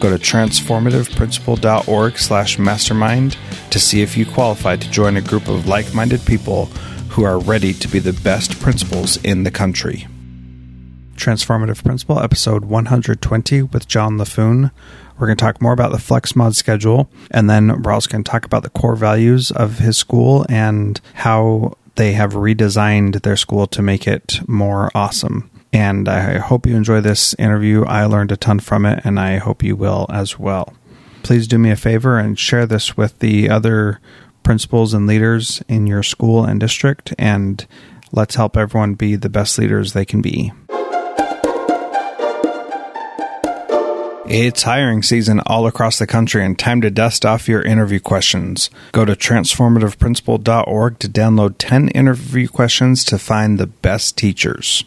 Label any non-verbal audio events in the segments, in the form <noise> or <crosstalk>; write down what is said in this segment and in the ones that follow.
Go to transformativeprincipal.org slash mastermind to see if you qualify to join a group of like-minded people who are ready to be the best principals in the country. Transformative Principal, episode 120 with Jon Laffoon. We're going to talk more about the flex mod schedule, and then also going to talk about the core values of his school and how they have redesigned their school to make it more awesome. And I hope you enjoy this interview. I learned a ton from it, and I hope you will as well. Please do me a favor and share this with the other principals and leaders in your school and district, and let's help everyone be the best leaders they can be. It's hiring season all across the country and time to dust off your interview questions. Go to transformativeprincipal.org to download 10 interview questions to find the best teachers.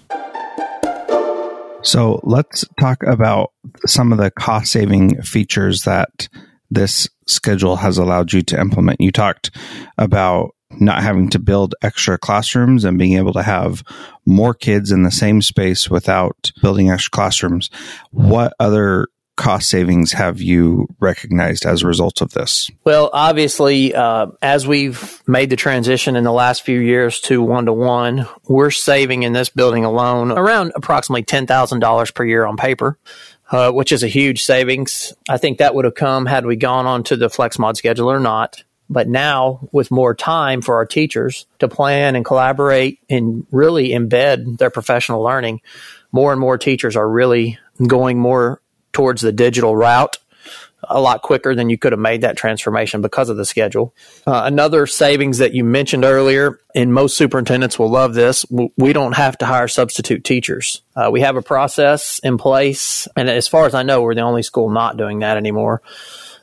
So let's talk about some of the cost saving features that this schedule has allowed you to implement. You talked about not having to build extra classrooms and being able to have more kids in the same space without building extra classrooms. What other cost savings have you recognized as a result of this? Well, obviously, uh, as we've made the transition in the last few years to one to one, we're saving in this building alone around approximately $10,000 per year on paper. Uh, which is a huge savings. I think that would have come had we gone on to the FlexMod schedule or not. But now, with more time for our teachers to plan and collaborate and really embed their professional learning, more and more teachers are really going more towards the digital route a lot quicker than you could have made that transformation because of the schedule. Uh, another savings that you mentioned earlier, and most superintendents will love this, we don't have to hire substitute teachers. Uh, we have a process in place, and as far as I know, we're the only school not doing that anymore.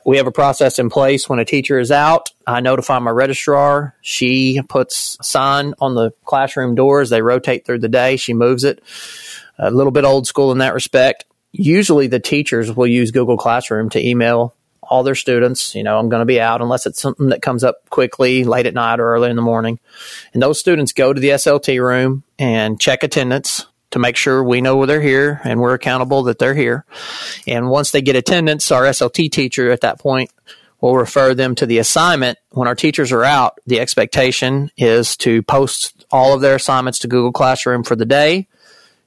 We have a process in place when a teacher is out. I notify my registrar. She puts a sign on the classroom doors. They rotate through the day. She moves it. A little bit old school in that respect usually the teachers will use Google Classroom to email all their students, you know, I'm going to be out unless it's something that comes up quickly late at night or early in the morning. And those students go to the SLT room and check attendance to make sure we know they're here and we're accountable that they're here. And once they get attendance, our SLT teacher at that point will refer them to the assignment. When our teachers are out, the expectation is to post all of their assignments to Google Classroom for the day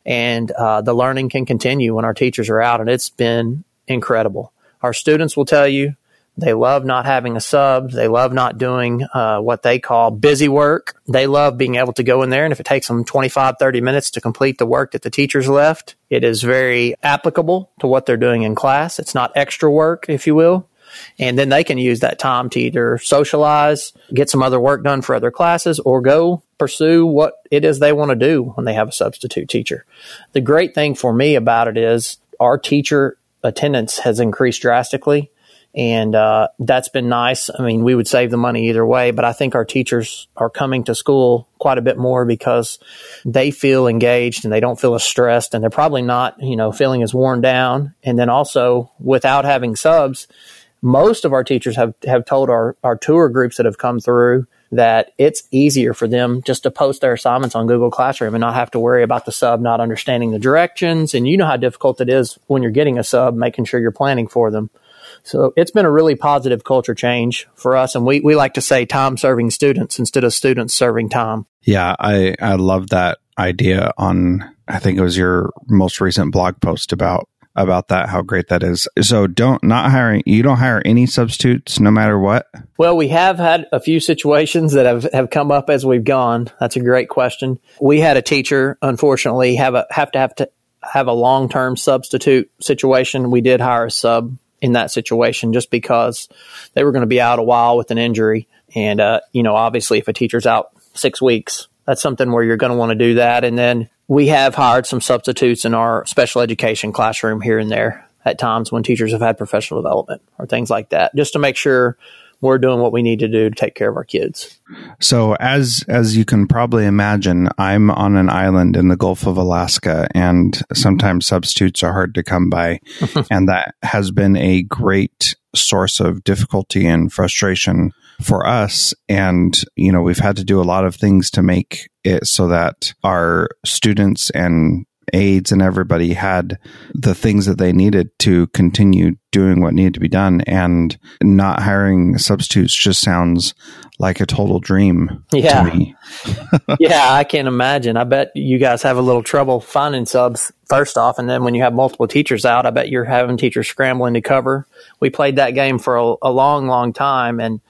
and uh, the learning can continue when our teachers are out. And it's been incredible. Our students will tell you they love not having a sub. They love not doing uh, what they call busy work. They love being able to go in there. And if it takes them 25, 30 minutes to complete the work that the teachers left, it is very applicable to what they're doing in class. It's not extra work, if you will. And then they can use that time to either socialize, get some other work done for other classes, or go pursue what it is they want to do when they have a substitute teacher. The great thing for me about it is our teacher attendance has increased drastically and uh, that's been nice. I mean, we would save the money either way, but I think our teachers are coming to school quite a bit more because they feel engaged and they don't feel as stressed, and they're probably not, you know, feeling as worn down. And then also, without having subs, most of our teachers have have told our our tour groups that have come through that it's easier for them just to post their assignments on Google Classroom and not have to worry about the sub not understanding the directions. And you know how difficult it is when you're getting a sub, making sure you're planning for them. So it's been a really positive culture change for us. And we, we like to say time serving students instead of students serving time. Yeah, I, I love that idea on, I think it was your most recent blog post about about that how great that is. So don't not hiring you don't hire any substitutes no matter what? Well we have had a few situations that have, have come up as we've gone. That's a great question. We had a teacher unfortunately have a have to have to have a long-term substitute situation. We did hire a sub in that situation just because they were going to be out a while with an injury. And, uh, you know, obviously if a teacher's out six weeks, that's something where you're going to want to do that. And then we have hired some substitutes in our special education classroom here and there at times when teachers have had professional development or things like that, just to make sure we're doing what we need to do to take care of our kids. So as as you can probably imagine, I'm on an island in the Gulf of Alaska and sometimes substitutes are hard to come by <laughs> and that has been a great source of difficulty and frustration for us and you know we've had to do a lot of things to make it so that our students and aides and everybody had the things that they needed to continue doing what needed to be done and not hiring substitutes just sounds like a total dream yeah. <laughs> yeah, I can imagine. I bet you guys have a little trouble finding subs first off, and then when you have multiple teachers out, I bet you're having teachers scrambling to cover. We played that game for a, a long, long time, and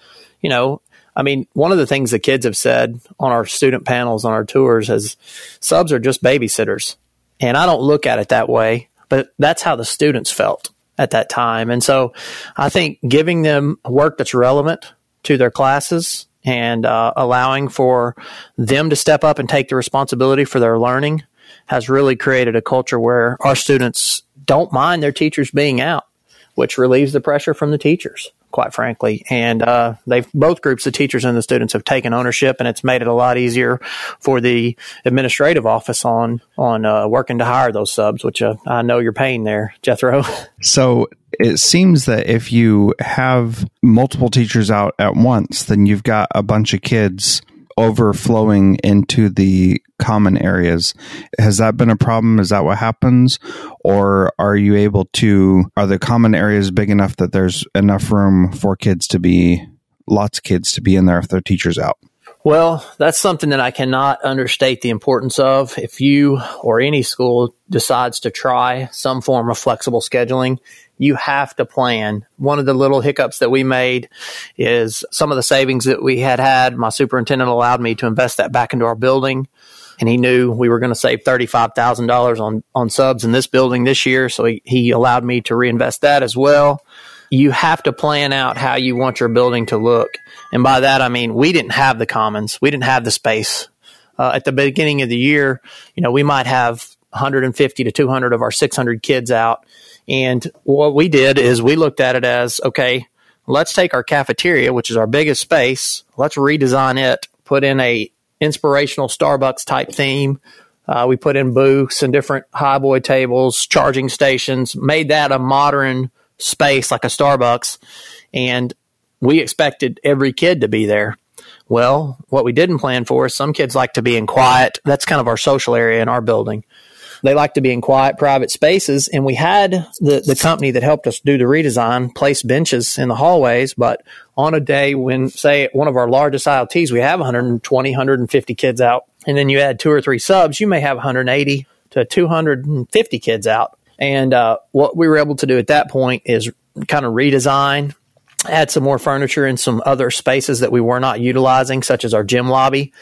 you know, I mean, one of the things the kids have said on our student panels on our tours is subs are just babysitters. And I don't look at it that way, but that's how the students felt at that time. And so I think giving them work that's relevant to their classes and uh, allowing for them to step up and take the responsibility for their learning has really created a culture where our students don't mind their teachers being out, which relieves the pressure from the teachers quite frankly. And uh, they've both groups, the teachers and the students, have taken ownership, and it's made it a lot easier for the administrative office on on uh, working to hire those subs, which uh, I know you're paying there, Jethro. <laughs> So it seems that if you have multiple teachers out at once, then you've got a bunch of kids overflowing into the common areas. Has that been a problem? Is that what happens? Or are you able to, are the common areas big enough that there's enough room for kids to be, lots of kids to be in there if their teacher's out? Well, that's something that I cannot understate the importance of. If you or any school decides to try some form of flexible scheduling, you have to plan. One of the little hiccups that we made is some of the savings that we had had. My superintendent allowed me to invest that back into our building. And he knew we were going to save $35,000 on, on subs in this building this year. So he, he allowed me to reinvest that as well. You have to plan out how you want your building to look. And by that, I mean, we didn't have the commons. We didn't have the space. Uh, at the beginning of the year, you know, we might have 150 to 200 of our 600 kids out. And what we did is we looked at it as, okay, let's take our cafeteria, which is our biggest space. Let's redesign it, put in a inspirational Starbucks type theme. Uh, we put in booths and different highboy tables, charging stations, made that a modern space like a Starbucks. And we expected every kid to be there. Well, what we didn't plan for is some kids like to be in quiet. That's kind of our social area in our building. They like to be in quiet, private spaces. And we had the, the company that helped us do the redesign place benches in the hallways. But on a day when, say, one of our largest ILTs, we have 120, 150 kids out, and then you add two or three subs, you may have 180 to 250 kids out. And uh, what we were able to do at that point is kind of redesign add some more furniture in some other spaces that we were not utilizing, such as our gym lobby.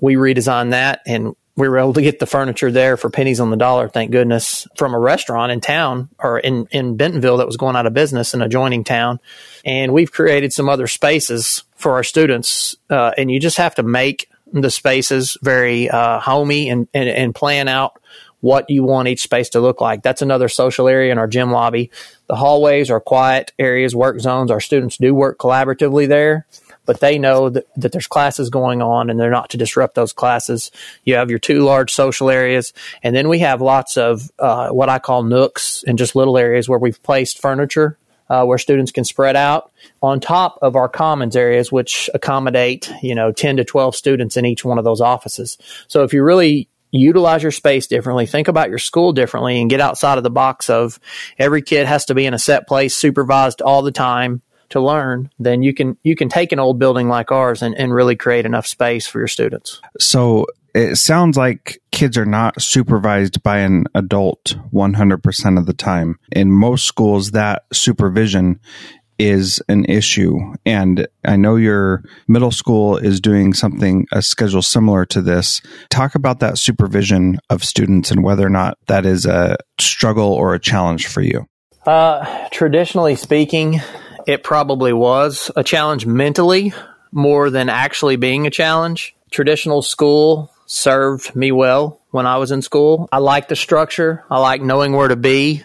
We redesigned that and we were able to get the furniture there for pennies on the dollar, thank goodness, from a restaurant in town or in, in Bentonville that was going out of business in adjoining town. And we've created some other spaces for our students. Uh, and you just have to make the spaces very uh, homey and, and, and plan out what you want each space to look like. That's another social area in our gym lobby. The hallways are quiet areas, work zones. Our students do work collaboratively there but they know that, that there's classes going on and they're not to disrupt those classes. You have your two large social areas, and then we have lots of uh, what I call nooks and just little areas where we've placed furniture uh, where students can spread out on top of our commons areas, which accommodate, you know, 10 to 12 students in each one of those offices. So if you really utilize your space differently, think about your school differently, and get outside of the box of every kid has to be in a set place, supervised all the time, to learn, then you can you can take an old building like ours and, and really create enough space for your students. So it sounds like kids are not supervised by an adult 100% of the time. In most schools, that supervision is an issue. And I know your middle school is doing something, a schedule similar to this. Talk about that supervision of students and whether or not that is a struggle or a challenge for you. Uh, traditionally speaking, it probably was a challenge mentally more than actually being a challenge. Traditional school served me well when I was in school. I like the structure. I like knowing where to be.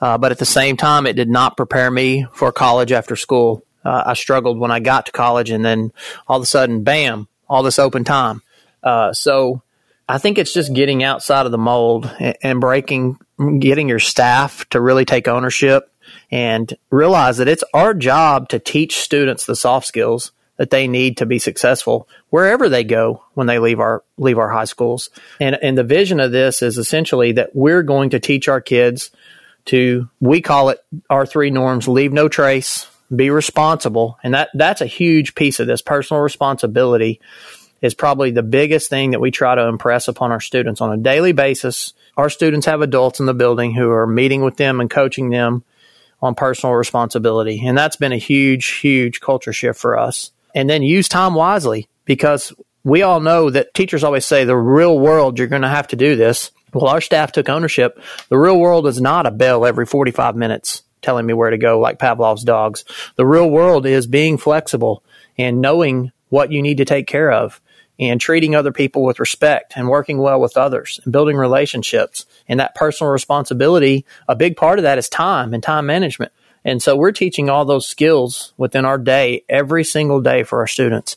Uh, but at the same time, it did not prepare me for college after school. Uh, I struggled when I got to college, and then all of a sudden, bam, all this open time. Uh, so I think it's just getting outside of the mold and, and breaking, getting your staff to really take ownership and realize that it's our job to teach students the soft skills that they need to be successful wherever they go when they leave our leave our high schools. And and the vision of this is essentially that we're going to teach our kids to we call it our three norms, leave no trace, be responsible. And that that's a huge piece of this personal responsibility is probably the biggest thing that we try to impress upon our students on a daily basis. Our students have adults in the building who are meeting with them and coaching them on personal responsibility. And that's been a huge, huge culture shift for us. And then use time wisely because we all know that teachers always say the real world, you're going to have to do this. Well, our staff took ownership. The real world is not a bell every 45 minutes telling me where to go like Pavlov's dogs. The real world is being flexible and knowing what you need to take care of and treating other people with respect and working well with others and building relationships and that personal responsibility. A big part of that is time and time management. And so we're teaching all those skills within our day every single day for our students.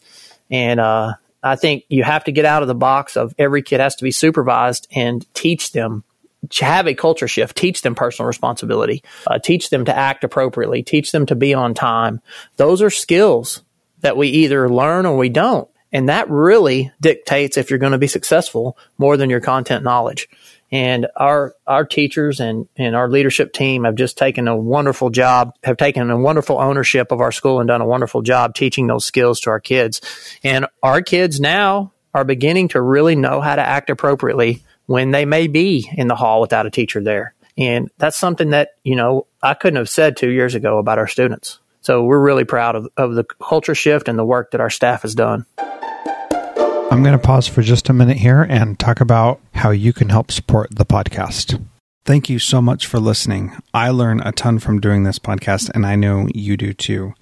And, uh, I think you have to get out of the box of every kid has to be supervised and teach them to have a culture shift, teach them personal responsibility, uh, teach them to act appropriately, teach them to be on time. Those are skills that we either learn or we don't. And that really dictates if you're going to be successful more than your content knowledge. And our, our teachers and, and our leadership team have just taken a wonderful job, have taken a wonderful ownership of our school and done a wonderful job teaching those skills to our kids. And our kids now are beginning to really know how to act appropriately when they may be in the hall without a teacher there. And that's something that, you know, I couldn't have said two years ago about our students. So we're really proud of, of the culture shift and the work that our staff has done. I'm going to pause for just a minute here and talk about how you can help support the podcast. Thank you so much for listening. I learn a ton from doing this podcast, and I know you do too.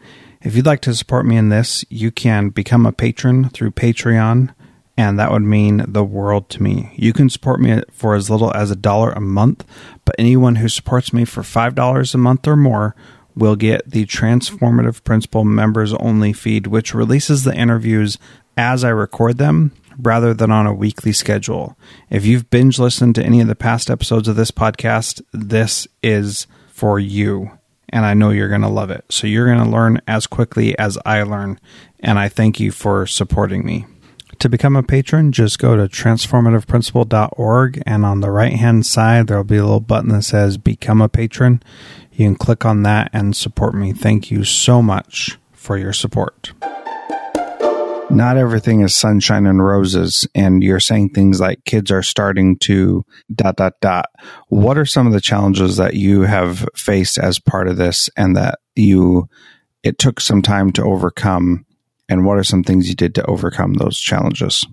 If you'd like to support me in this, you can become a patron through Patreon, and that would mean the world to me. You can support me for as little as a dollar a month, but anyone who supports me for $5 a month or more will get the Transformative Principal members only feed, which releases the interviews as I record them rather than on a weekly schedule. If you've binge listened to any of the past episodes of this podcast, this is for you. And I know you're going to love it. So you're going to learn as quickly as I learn. And I thank you for supporting me. To become a patron, just go to transformativeprincipal.org and on the right hand side, there'll be a little button that says Become a Patron. You can click on that and support me. Thank you so much for your support not everything is sunshine and roses. And you're saying things like kids are starting to dot, dot, dot. What are some of the challenges that you have faced as part of this and that you, it took some time to overcome? And what are some things you did to overcome those challenges?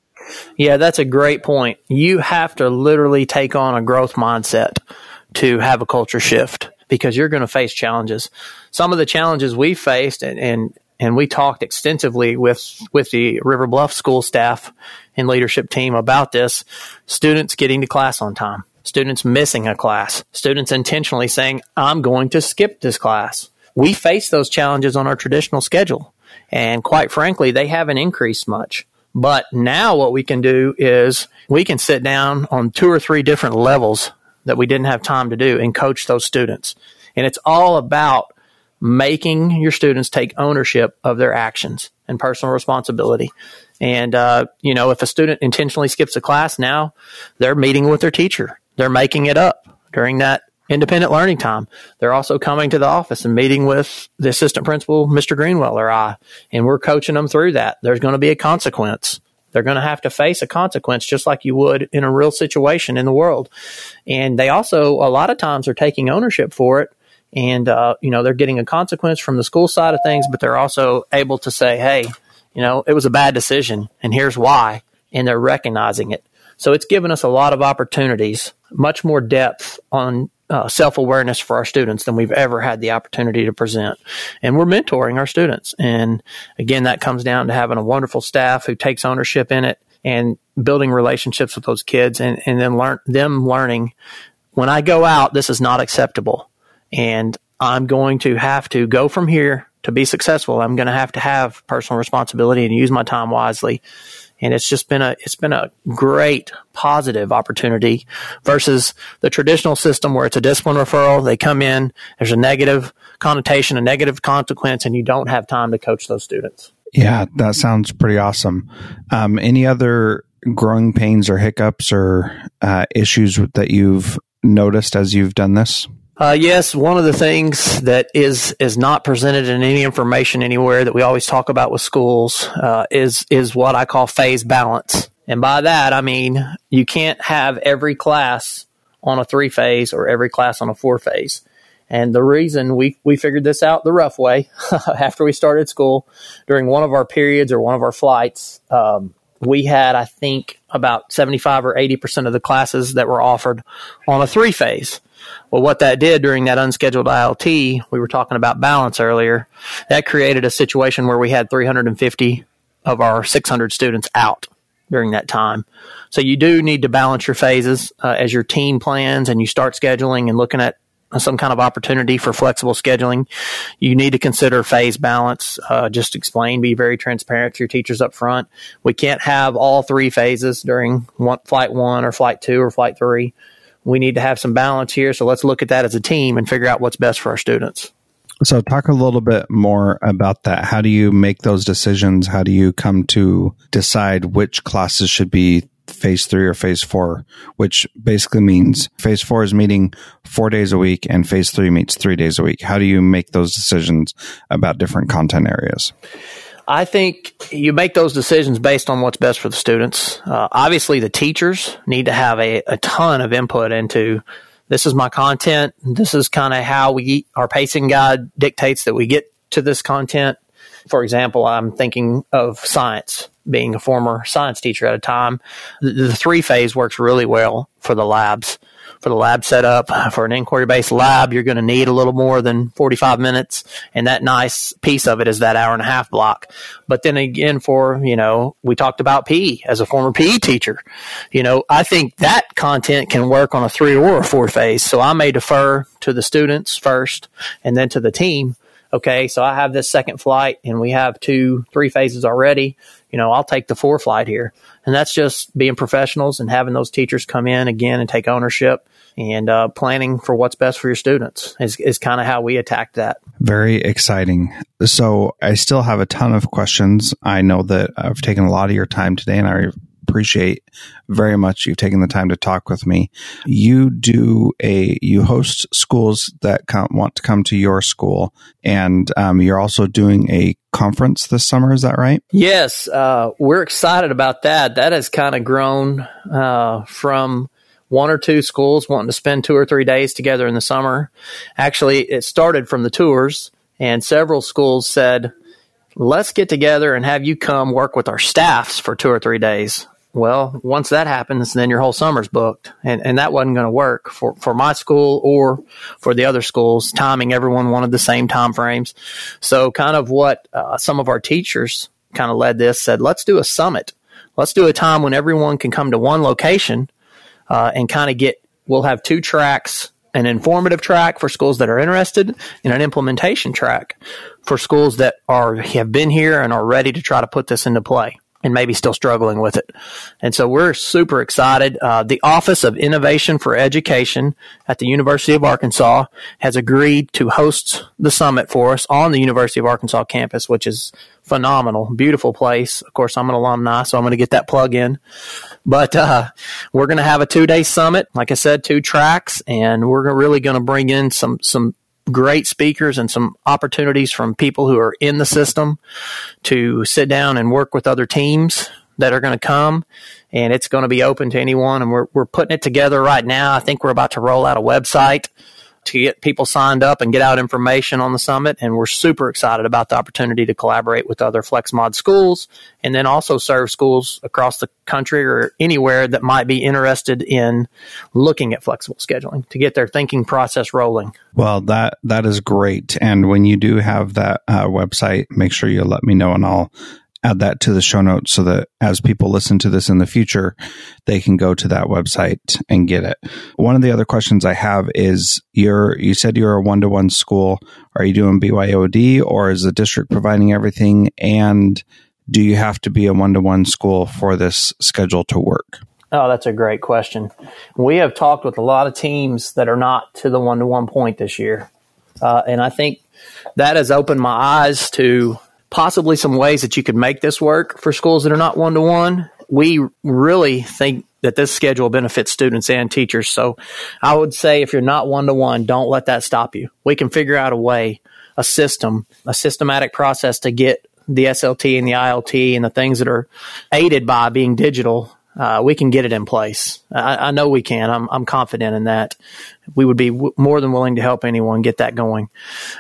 Yeah, that's a great point. You have to literally take on a growth mindset to have a culture shift because you're going to face challenges. Some of the challenges we faced and, and and we talked extensively with with the River Bluff school staff and leadership team about this. Students getting to class on time, students missing a class, students intentionally saying, "I'm going to skip this class." We face those challenges on our traditional schedule, and quite frankly, they haven't increased much. But now what we can do is we can sit down on two or three different levels that we didn't have time to do and coach those students. And it's all about making your students take ownership of their actions and personal responsibility. And, uh, you know, if a student intentionally skips a class now, they're meeting with their teacher. They're making it up during that independent learning time. They're also coming to the office and meeting with the assistant principal, Mr. Greenwell or I, and we're coaching them through that. There's going to be a consequence. They're going to have to face a consequence just like you would in a real situation in the world. And they also, a lot of times, are taking ownership for it and uh, you know they're getting a consequence from the school side of things, but they're also able to say, "Hey, you know, it was a bad decision, and here's why," and they're recognizing it. So it's given us a lot of opportunities, much more depth on uh, self awareness for our students than we've ever had the opportunity to present. And we're mentoring our students. And again, that comes down to having a wonderful staff who takes ownership in it and building relationships with those kids and, and then learn them learning when I go out, this is not acceptable and I'm going to have to go from here to be successful. I'm going to have to have personal responsibility and use my time wisely. And it's just been a it's been a great positive opportunity versus the traditional system where it's a discipline referral. They come in, there's a negative connotation, a negative consequence, and you don't have time to coach those students. Yeah, that sounds pretty awesome. Um, any other growing pains or hiccups or uh, issues that you've noticed as you've done this? Uh, yes, one of the things that is is not presented in any information anywhere that we always talk about with schools uh, is is what I call phase balance, and by that I mean you can't have every class on a three phase or every class on a four phase. And the reason we we figured this out the rough way <laughs> after we started school during one of our periods or one of our flights, um, we had I think about seventy five or eighty percent of the classes that were offered on a three phase. Well, what that did during that unscheduled ILT, we were talking about balance earlier, that created a situation where we had 350 of our 600 students out during that time. So you do need to balance your phases uh, as your team plans and you start scheduling and looking at some kind of opportunity for flexible scheduling. You need to consider phase balance. Uh, just explain, be very transparent to your teachers up front. We can't have all three phases during one, flight one or flight two or flight three we need to have some balance here. So let's look at that as a team and figure out what's best for our students. So, talk a little bit more about that. How do you make those decisions? How do you come to decide which classes should be phase three or phase four, which basically means phase four is meeting four days a week and phase three meets three days a week? How do you make those decisions about different content areas? I think you make those decisions based on what's best for the students. Uh, obviously, the teachers need to have a, a ton of input into this is my content. This is kind of how we, our pacing guide dictates that we get to this content. For example, I'm thinking of science, being a former science teacher at a time. The, the three phase works really well for the labs for the lab setup. For an inquiry based lab, you're going to need a little more than 45 minutes. And that nice piece of it is that hour and a half block. But then again, for, you know, we talked about PE as a former PE teacher. You know, I think that content can work on a three or a four phase. So I may defer to the students first and then to the team. Okay, so I have this second flight and we have two, three phases already. You know, I'll take the four flight here. And that's just being professionals and having those teachers come in again and take ownership and uh, planning for what's best for your students is, is kind of how we attack that. Very exciting. So I still have a ton of questions. I know that I've taken a lot of your time today and I appreciate very much you taking the time to talk with me. You do a you host schools that come, want to come to your school, and um, you're also doing a conference this summer. Is that right? Yes, uh, we're excited about that. That has kind of grown uh, from one or two schools wanting to spend two or three days together in the summer. Actually, it started from the tours, and several schools said, let's get together and have you come work with our staffs for two or three days. Well, once that happens, then your whole summer's booked. And, and that wasn't going to work for, for my school or for the other schools. Timing, everyone wanted the same time frames. So kind of what uh, some of our teachers kind of led this said, let's do a summit. Let's do a time when everyone can come to one location uh, and kind of get, we'll have two tracks an informative track for schools that are interested and an implementation track for schools that are have been here and are ready to try to put this into play and maybe still struggling with it. And so we're super excited. Uh, the Office of Innovation for Education at the University of Arkansas has agreed to host the summit for us on the University of Arkansas campus, which is phenomenal, beautiful place. Of course, I'm an alumni, so I'm going to get that plug in. But uh, we're going to have a two day summit, like I said, two tracks, and we're really going to bring in some some great speakers and some opportunities from people who are in the system to sit down and work with other teams that are going to come and it's going to be open to anyone and we're, we're putting it together right now. I think we're about to roll out a website to get people signed up and get out information on the summit. And we're super excited about the opportunity to collaborate with other FlexMod schools and then also serve schools across the country or anywhere that might be interested in looking at flexible scheduling to get their thinking process rolling. Well, that that is great. And when you do have that uh, website, make sure you let me know and I'll add that to the show notes so that as people listen to this in the future, they can go to that website and get it. One of the other questions I have is you're, you said you're a one to one school. Are you doing BYOD or is the district providing everything? And do you have to be a one to one school for this schedule to work? Oh, that's a great question. We have talked with a lot of teams that are not to the one to one point this year. Uh, and I think that has opened my eyes to possibly some ways that you could make this work for schools that are not one to one. We really think that this schedule benefits students and teachers. So I would say if you're not one to one, don't let that stop you. We can figure out a way, a system, a systematic process to get the SLT and the ILT and the things that are aided by being digital. Uh, we can get it in place. I, I know we can. I'm, I'm, confident in that. We would be w- more than willing to help anyone get that going.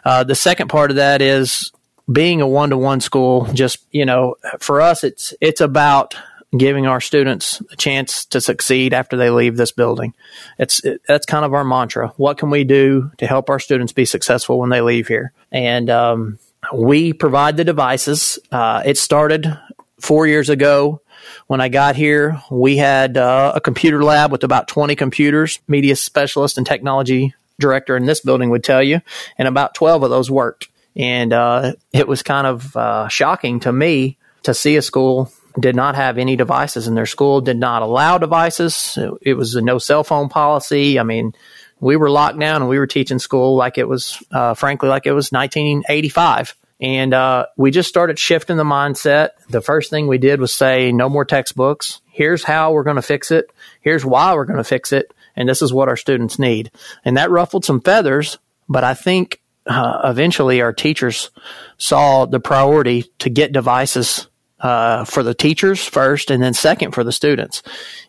Uh, the second part of that is being a one to one school, just, you know, for us, it's, it's about giving our students a chance to succeed after they leave this building. It's, it, that's kind of our mantra. What can we do to help our students be successful when they leave here? And, um, we provide the devices. Uh, it started four years ago when I got here, we had uh, a computer lab with about 20 computers, media specialist and technology director in this building would tell you, and about 12 of those worked. And uh, it was kind of uh, shocking to me to see a school did not have any devices in their school, did not allow devices. It was a no cell phone policy. I mean, we were locked down and we were teaching school like it was, uh, frankly, like it was 1985. And uh, we just started shifting the mindset. The first thing we did was say, no more textbooks. Here's how we're going to fix it. Here's why we're going to fix it. And this is what our students need. And that ruffled some feathers. But I think uh, eventually our teachers saw the priority to get devices uh, for the teachers first, and then second for the students.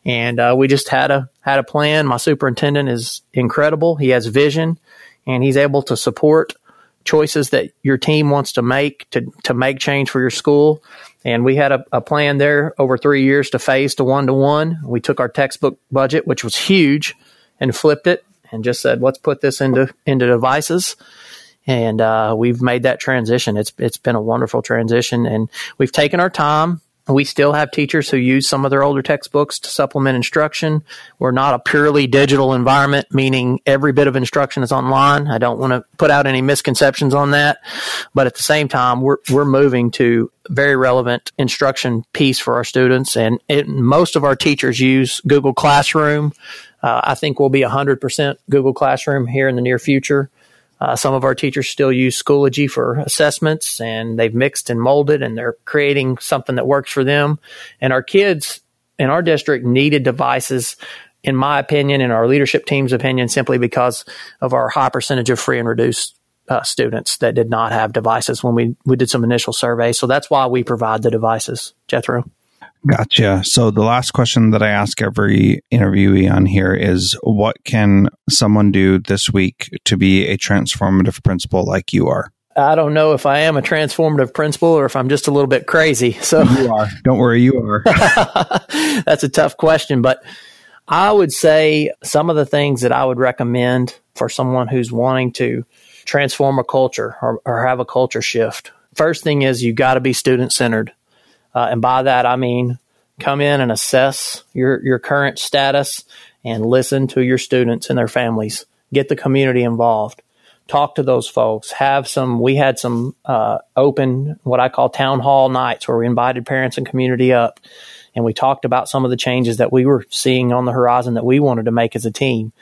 And uh, we just had a had a plan. My superintendent is incredible. He has vision, and he's able to support choices that your team wants to make to to make change for your school. And we had a, a plan there over three years to phase to one to one. We took our textbook budget, which was huge, and flipped it, and just said, let's put this into into devices and uh, we've made that transition. It's it's been a wonderful transition, and we've taken our time. We still have teachers who use some of their older textbooks to supplement instruction. We're not a purely digital environment, meaning every bit of instruction is online. I don't want to put out any misconceptions on that, but at the same time, we're we're moving to very relevant instruction piece for our students, and it, most of our teachers use Google Classroom. Uh, I think we'll be 100% Google Classroom here in the near future. Uh, some of our teachers still use Schoology for assessments and they've mixed and molded and they're creating something that works for them. And our kids in our district needed devices, in my opinion, and our leadership team's opinion, simply because of our high percentage of free and reduced uh, students that did not have devices when we, we did some initial surveys. So that's why we provide the devices, Jethro. Gotcha. So the last question that I ask every interviewee on here is what can someone do this week to be a transformative principal like you are? I don't know if I am a transformative principal or if I'm just a little bit crazy. So you are. Don't worry, you are. <laughs> That's a tough question, but I would say some of the things that I would recommend for someone who's wanting to transform a culture or, or have a culture shift. First thing is you got to be student centered. Uh, and by that, I mean come in and assess your, your current status and listen to your students and their families. Get the community involved. Talk to those folks. Have some, we had some uh, open, what I call town hall nights where we invited parents and community up and we talked about some of the changes that we were seeing on the horizon that we wanted to make as a team.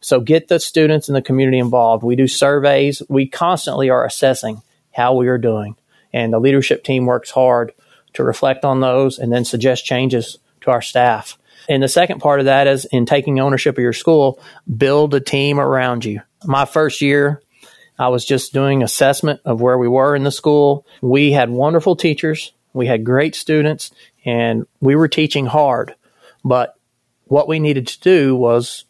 So get the students and the community involved. We do surveys. We constantly are assessing how we are doing. And the leadership team works hard to reflect on those and then suggest changes to our staff. And the second part of that is in taking ownership of your school, build a team around you. My first year, I was just doing assessment of where we were in the school. We had wonderful teachers. We had great students and we were teaching hard. But what we needed to do was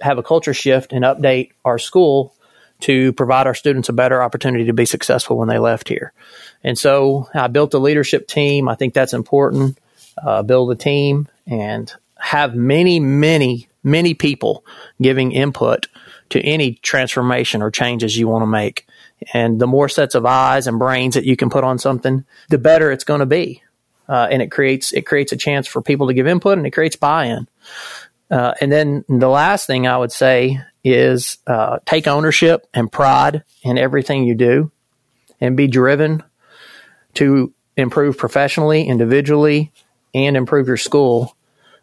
have a culture shift and update our school to provide our students a better opportunity to be successful when they left here. And so I built a leadership team. I think that's important. Uh, build a team and have many, many, many people giving input to any transformation or changes you want to make. And the more sets of eyes and brains that you can put on something, the better it's going to be. Uh, and it creates it creates a chance for people to give input and it creates buy-in. Uh, and then the last thing I would say is uh, take ownership and pride in everything you do and be driven to improve professionally, individually, and improve your school.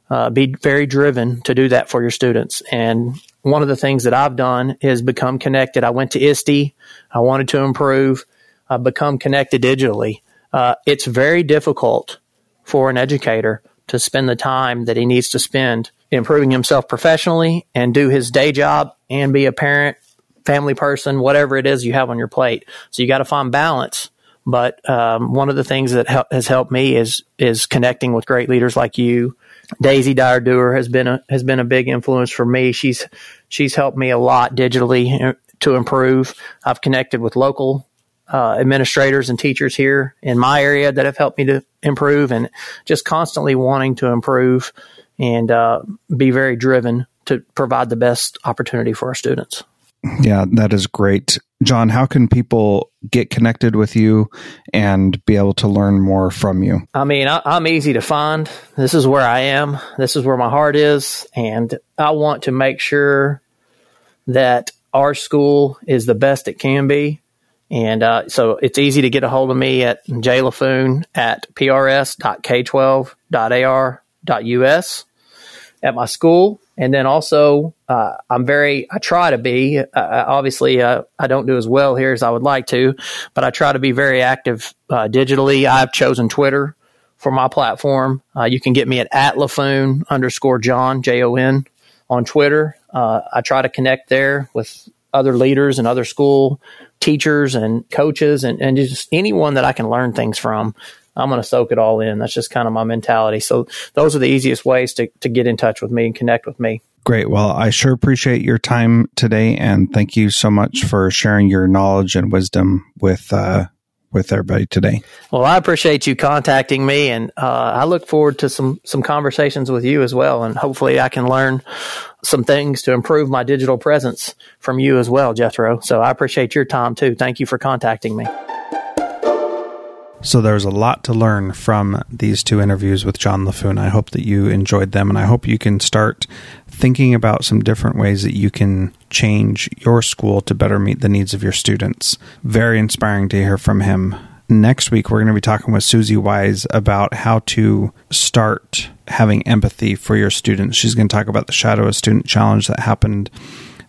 Uh, be very driven to do that for your students. And one of the things that I've done is become connected. I went to ISTE. I wanted to improve. I've become connected digitally. Uh, it's very difficult for an educator to spend the time that he needs to spend improving himself professionally and do his day job and be a parent, family person, whatever it is you have on your plate. So you got to find balance. But um, one of the things that has helped me is is connecting with great leaders like you. Daisy Dyer Duerr has been a has been a big influence for me. She's she's helped me a lot digitally uh, to improve. I've connected with local uh, administrators and teachers here in my area that have helped me to improve, and just constantly wanting to improve and uh, be very driven to provide the best opportunity for our students. Yeah, that is great. Jon, how can people get connected with you and be able to learn more from you? I mean, I, am easy to find. This is where I am. This is where my heart is. And I want to make sure that our school is the best it can be. And uh, so it's easy to get a hold of me at jlaffoon at prs.k12.ar.us at my school. And then also, uh, I'm very, I try to be, uh, obviously, uh, I don't do as well here as I would like to, but I try to be very active uh, digitally. I've chosen Twitter for my platform. Uh, you can get me at, at Laffoon underscore Jon, J O N, on Twitter. I try to connect there with other leaders and other school teachers and coaches and, and just anyone that I can learn things from. I'm going to soak it all in. That's just kind of my mentality. So those are the easiest ways to, to get in touch with me and connect with me. Great. Well, I sure appreciate your time today, and thank you so much for sharing your knowledge and wisdom with uh, with everybody today. Well, I appreciate you contacting me, and uh, I look forward to some some conversations with you as well, and hopefully, I can learn some things to improve my digital presence from you as well, Jethro. So I appreciate your time too. Thank you for contacting me. So there's a lot to learn from these two interviews with Jon Laffoon. I hope that you enjoyed them, and I hope you can start thinking about some different ways that you can change your school to better meet the needs of your students. Very inspiring to hear from him. Next week, we're going to be talking with Susie Wise about how to start having empathy for your students. She's going to talk about the Shadow a Student Challenge that happened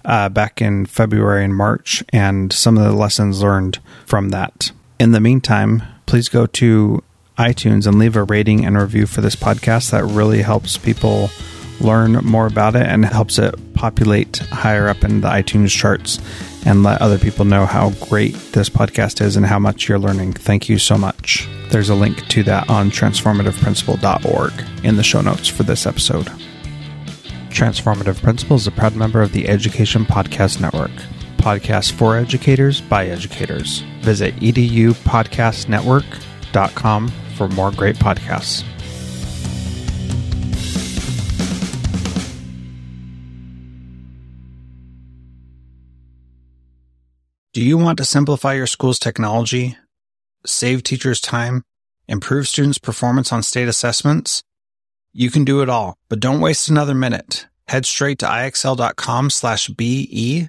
uh, back in February and March and some of the lessons learned from that. In the meantime, please go to iTunes and leave a rating and review for this podcast. That really helps people learn more about it and helps it populate higher up in the iTunes charts and let other people know how great this podcast is and how much you're learning. Thank you so much. There's a link to that on transformativeprincipal.org in the show notes for this episode. Transformative Principal is a proud member of the Education Podcast Network. Podcast for educators by educators. Visit edupodcastnetwork.com for more great podcasts. Do you want to simplify your school's technology, save teachers time, improve students' performance on state assessments? You can do it all, but don't waste another minute. Head straight to ixl.com slash BE